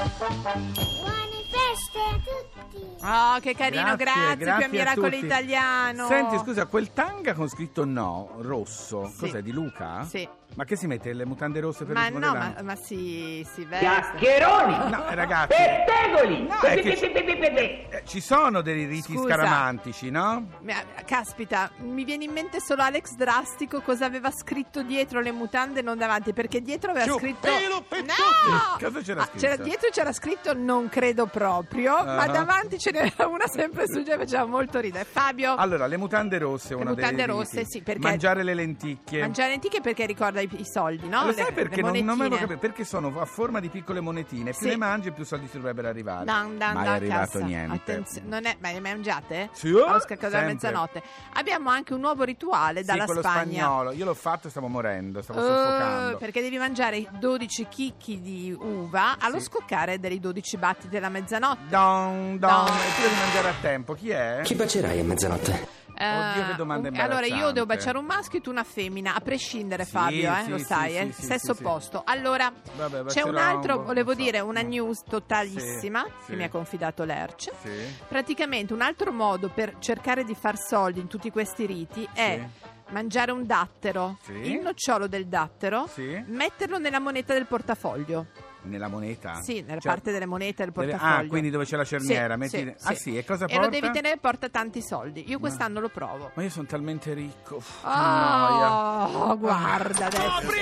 Buone feste a tutti! Oh, che carino, grazie, grazie più a Miracolo tutti. Italiano. Senti, scusa, quel tanga con scritto no, rosso, Sì. cos'è di Luca? Sì. Ma che si mette le mutande rosse per Ma il no, ma, ma si, si veste. Chiacchieroni! No, eh, ragazzi, Pettegoli! No, è che- eh, ci sono dei riti Scusa. scaramantici, no? Ma- Caspita, mi viene in mente solo Alex Drastico cosa aveva scritto dietro le mutande non davanti, perché dietro aveva Ciu, scritto pelo per No! tutti. Cosa c'era Ah, scritto? dietro c'era scritto non credo proprio, ma Ah. davanti ce n'era una sempre su e faceva molto ridere. Fabio Allora, le mutande rosse, Le uno dei mutande riti. rosse, sì, perché- Mangiare le lenticchie. mangiare lenticchie perché ricorda i, i soldi, no? Lo sai le perché non, non avevo monetine. capito? Perché sono a forma di piccole monetine. Più Sì. le mangi, più soldi ti dovrebbero arrivare. Dan, dan, Mai dan, arrivato cassa. niente. Attenzione, non è, ma le mangiate? Sì, oh, Allo scaccato della sempre. mezzanotte. Abbiamo anche un nuovo rituale Sì, dalla quello Spagna. spagnolo. Io l'ho fatto e stavo morendo, stavo Eh, soffocando. perché devi mangiare 12 chicchi di uva allo Sì. scoccare dei 12 battiti della mezzanotte. Don, don, Don. e tu devi mangiare a tempo. Chi è? Chi bacerai a mezzanotte? Oddio, che domanda un- Allora, io devo baciare un maschio e tu una femmina, a prescindere, Sì, Fabio, eh, sì, lo sai, sì, eh, sesso opposto. Allora, Vabbè, c'è un altro, un- volevo so. dire, una news totalissima che mi ha confidato Lerch. Sì. Praticamente un altro modo per cercare di far soldi in tutti questi riti è mangiare un dattero, Sì. il nocciolo del dattero, Sì. metterlo nella moneta del portafoglio. Nella moneta? Sì, nella Cioè, parte delle monete del deve- portafoglio. Ah, quindi dove c'è la cerniera? Sì, metti- sì, Ah sì, e cosa E porta? lo devi tenere porta tanti soldi. Io quest'anno lo provo. Ma io sono talmente ricco. Noia. Oh, guarda adesso.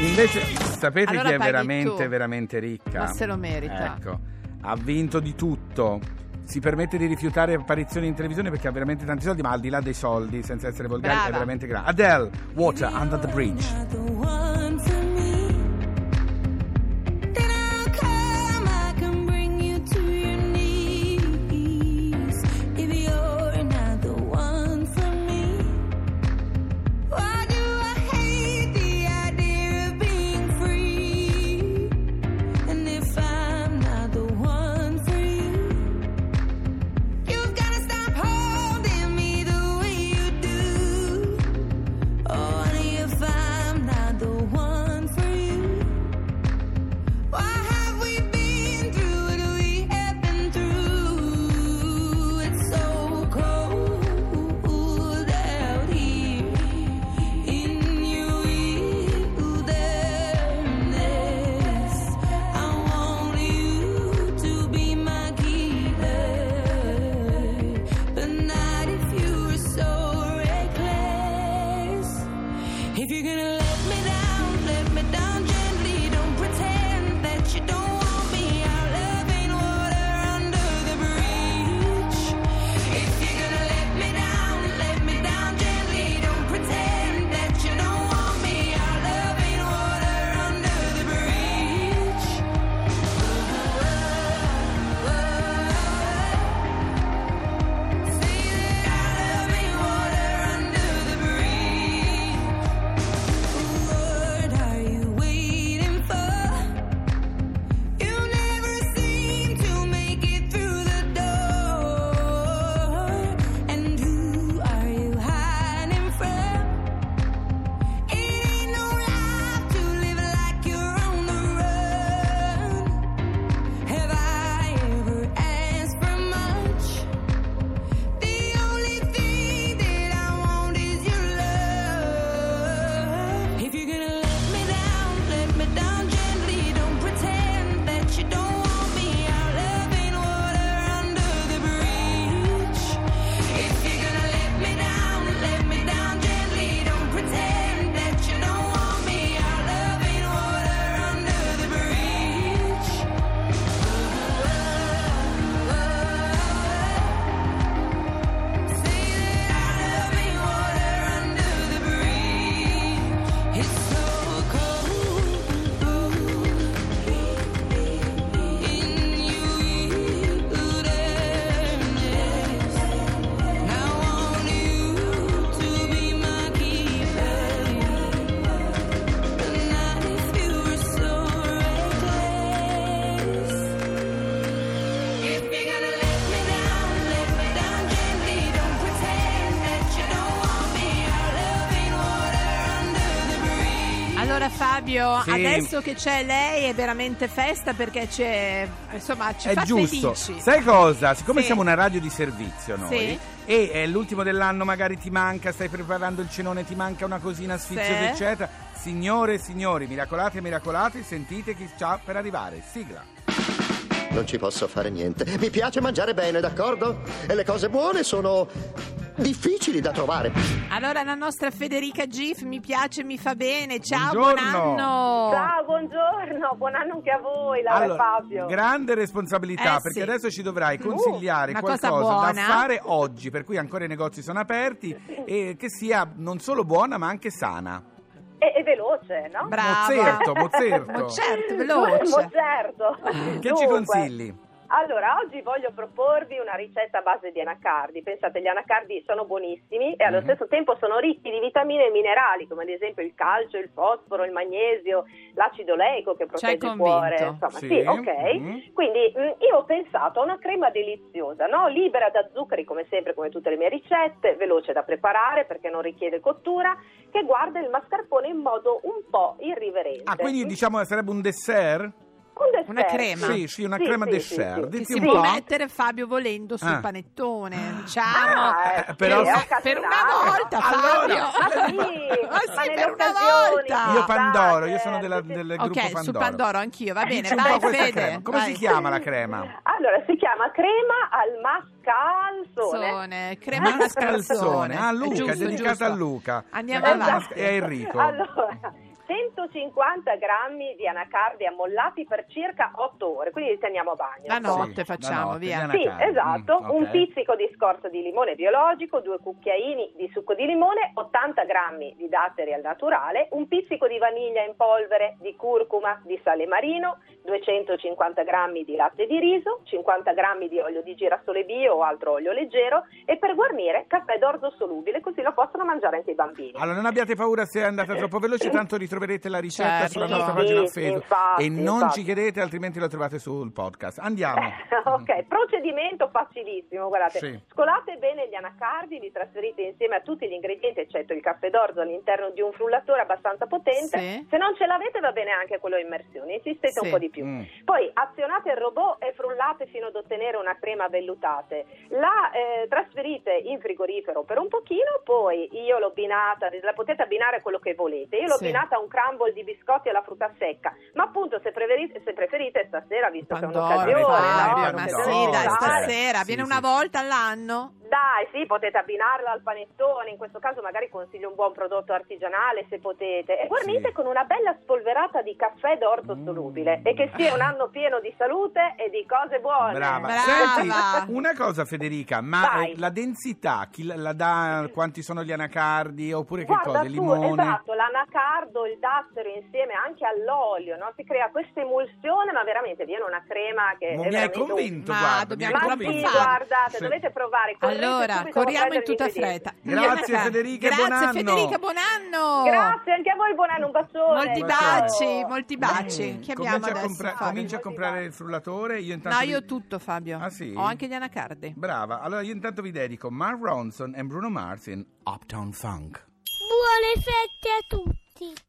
Invece, sapete Allora chi è veramente, tu. veramente ricca? Ma se lo merita. Ecco, ha vinto di tutto. Si permette di rifiutare apparizioni in televisione perché ha veramente tanti soldi, ma al di là dei soldi, senza essere volgari, Brava. è veramente grande. Adele, Water Under the Bridge. If you're gonna let me down, let me down gently. Don't pretend that you don't. Fabio, Sì. adesso che c'è lei è veramente festa perché c'è, insomma, ci È fa giusto. felici. Sai cosa? Siccome Sì. siamo una radio di servizio noi Sì. e è l'ultimo dell'anno magari ti manca, stai preparando il cenone, ti manca una cosina sfiziosa, Sì. eccetera. Signore e signori, miracolati e miracolati, sentite chi sta per arrivare. Sigla. Non ci posso fare niente. Mi piace mangiare bene, d'accordo? E le cose buone sono difficili da trovare. Allora la nostra Federica Gif mi piace, mi fa bene. Ciao, Buongiorno. buon anno. Ciao, buongiorno, buon anno anche a voi, Laura e Fabio. grande responsabilità Eh, perché sì. adesso ci dovrai consigliare una cosa qualcosa da fare oggi, per cui ancora i negozi sono aperti e che sia non solo buona ma anche sana. E, e veloce, no? Brava. Mozerto, mozerto. Mo certo, veloce. Mo certo. Che ci Dunque, consigli? Allora, oggi voglio proporvi una ricetta a base di anacardi. Pensate, gli anacardi sono buonissimi e allo Mhm. stesso tempo sono ricchi di vitamine e minerali, come ad esempio il calcio, il fosforo, il magnesio, l'acido oleico che protegge il cuore. Insomma, Sì, sì, ok. mhm. Quindi mh, io ho pensato a una crema deliziosa, no? libera da zuccheri come sempre, come tutte le mie ricette, veloce da preparare perché non richiede cottura, che guarda il mascarpone in modo un po' irriverente. Ah, quindi diciamo sarebbe un dessert? Un dessert. Una crema? Sì, sì, una Sì, crema sì, dessert. sì, sì. Che si un può po'. mettere Fabio volendo sul Ah. panettone, diciamo. Ah, Eh, però- sì, per una volta, Allora- Fabio. Ah, sì, Ma sì, ma nelle per una occasioni, volta. Io Pandoro, io sono della- sì, sì. del gruppo Ok, Pandoro. su Pandoro anch'io, va bene, Dici un vai questa Fede. crema. Come vai. si chiama la crema? Allora, si chiama crema al mascalzone. Sone, crema al Mascalzone. mascarpone. Ah, Luca, È giusto, dedicata giusto. a Luca. Andiamo Eh, avanti. E a Enrico. Allora, 150 grammi di anacardi ammollati per circa 8 ore, quindi li teniamo a bagno. La notte facciamo, la notte, via. Sì, esatto, Mm, un ok. pizzico di scorza di limone biologico, due cucchiaini di succo di limone, 80 grammi di datteri al naturale, un pizzico di vaniglia in polvere, di curcuma, di sale marino, 250 grammi di latte di riso, 50 grammi di olio di girasole bio o altro olio leggero e per guarnire caffè d'orzo solubile, così lo possono mangiare anche i bambini. Allora, non abbiate paura se è andata troppo veloce, tanto ritroverete la ricetta Certo. sulla nostra sì, pagina Facebook. infatti, e non infatti. ci chiedete, altrimenti lo trovate sul podcast. Andiamo. ok, procedimento facilissimo, guardate, Sì. scolate bene gli anacardi, li trasferite insieme a tutti gli ingredienti, eccetto il caffè d'orzo all'interno di un frullatore abbastanza potente, Sì. se non ce l'avete va bene anche quello a immersione, insistete Sì. un po' di più. Mm. Poi azionate il robot e frullate fino ad ottenere una crema vellutate. La eh, trasferite in frigorifero per un pochino, poi io l'ho abbinata, la potete abbinare a quello che volete. Io l'ho Sì. abbinata a un crumble di biscotti alla frutta secca, ma appunto se preferite, se preferite stasera, visto che è un'occasione, no? ma sì, dai, stasera, Sì, viene sì. una volta all'anno? Dai, sì, potete abbinarla al panettone, in questo caso magari consiglio un buon prodotto artigianale se potete. E guarnite Sì. con una bella spolverata di caffè d'orzo Mm. solubile e che sia un anno pieno di salute e di cose buone. Brava. Brava. Senti, una cosa Federica, ma Vai. eh, la densità, chi la, dà, quanti sono gli anacardi oppure che Guarda cosa? tu, Limone? esatto, l'anacardo, il dattero insieme anche all'olio, no? Si crea questa emulsione, ma veramente viene una crema che Ma è mi hai un- convinto, Ma guarda, dobbiamo mi hai Ma sì, convinto. farlo. guardate, Sì. dovete provare. Allora, subito a corriamo in tutta fretta. Grazie, Federica, Grazie buon anno. Federica, buon anno. Grazie anche a voi, buon anno, un bacione. Molti baci, molti baci. Mm, Che abbiamo comincia a adesso? compra- comincia a comprare il frullatore. Io intanto No, vi- io tutto, Fabio. Ah, sì? Ho anche gli anacardi. Brava, allora io intanto vi dedico Mark Ronson e Bruno Mars in Uptown Funk. Buone fette a tutti.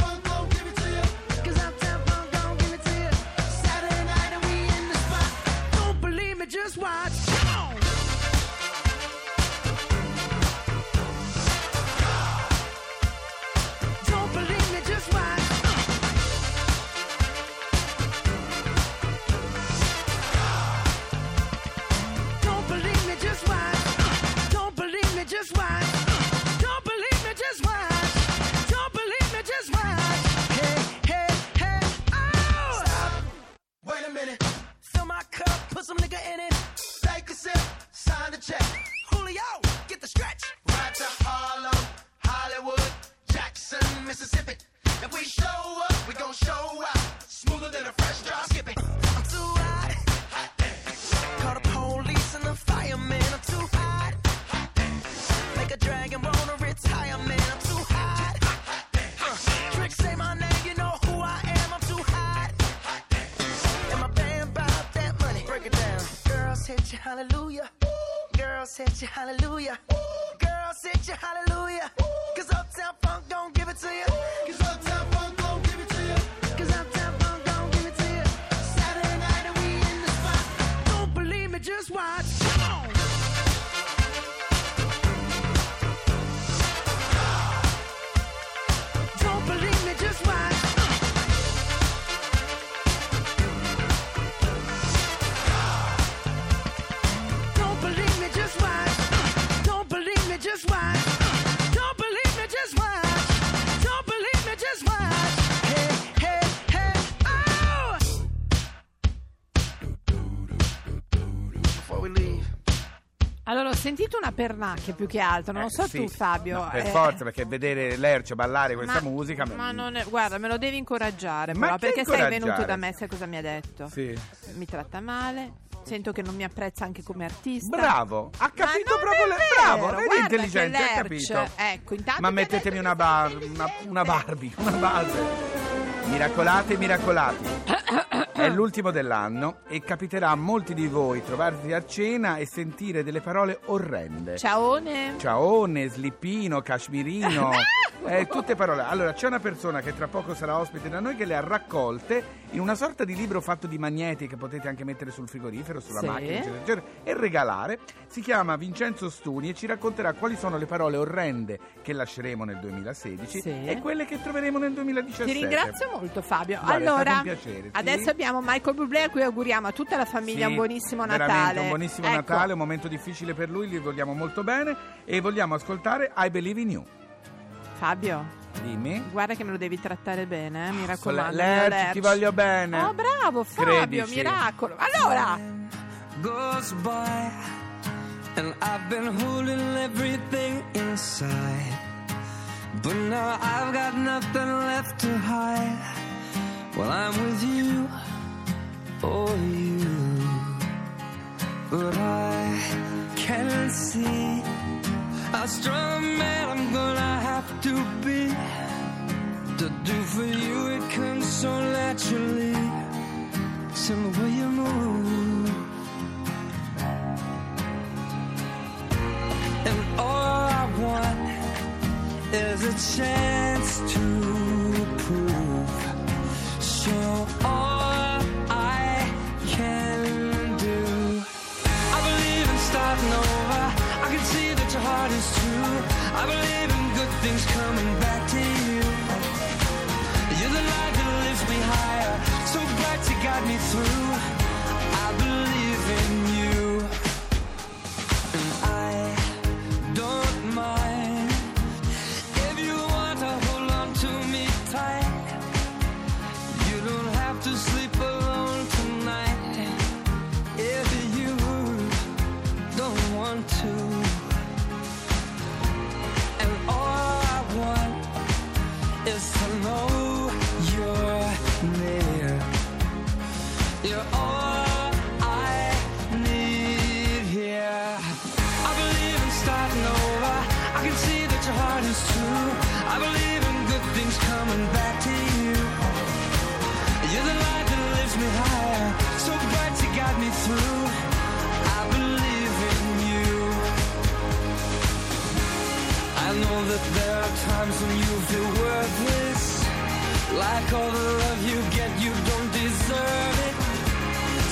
hallelujah. Allora, ho sentito una pernacchia più che altro, non Eh, so sì. tu Fabio. No, per eh, forza, perché vedere Lercio ballare questa ma- musica... Ma non è- guarda, me lo devi incoraggiare, Ma però, perché sei venuto da me, sai cosa mi ha detto? Sì. Mi tratta male, sento che non mi apprezza anche come artista. Bravo, ha capito proprio le... vero, Bravo, vedi guarda intelligente, ha capito. Ecco, intanto Ma mettetemi una, bar- una, una Barbie, una base. Miracolate, miracolati. È l'ultimo dell'anno e capiterà a molti di voi trovarsi a cena e sentire delle parole orrende. Ciaone. Ciaone, slippino, cashmirino, eh, tutte parole. Allora, c'è una persona che tra poco sarà ospite da noi che le ha raccolte in una sorta di libro fatto di magneti che potete anche mettere sul frigorifero, sulla Sì. macchina, eccetera, eccetera, e regalare. Si chiama Vincenzo Stuni e ci racconterà quali sono le parole orrende che lasceremo nel 2016 Sì. e quelle che troveremo nel 2017. Ti ringrazio molto Fabio. Guarda, allora, piacere, sì. adesso abbiamo Michael Bublé a cui auguriamo a tutta la famiglia un buonissimo Natale. Un buonissimo Ecco, Natale, un momento difficile per lui, gli vogliamo molto bene e vogliamo ascoltare I Believe in You. Fabio, Dimmi. guarda che me lo devi trattare bene, eh, mi raccomando. Lerch, Lerch. ti voglio bene. Oh, bravo Fabio, Credici. miracolo. Allora, goes by and I've been holding everything inside but now I've got nothing left to hide well I'm with you oh you but I can't see how strong man I'm to be to do for you it comes so naturally. It's the way you move. And all I want is a chance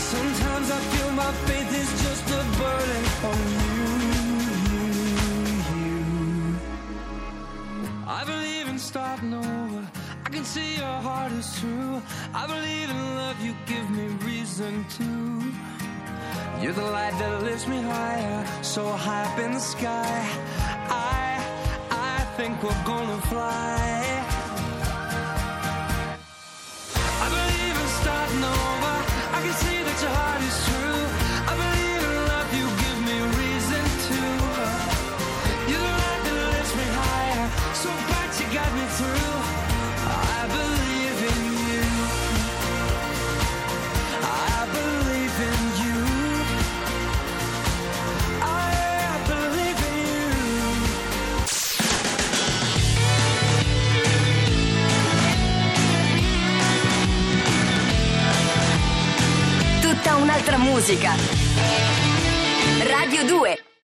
Sometimes I feel my faith is just a burden on you, you, starting over. I can see your heart is true. I believe in love, you give me reason to. You're the light that lifts me higher, so high up in the sky. I, I think we're gonna fly. I believe in starting over. I can see that your heart is true. musica. Radio 2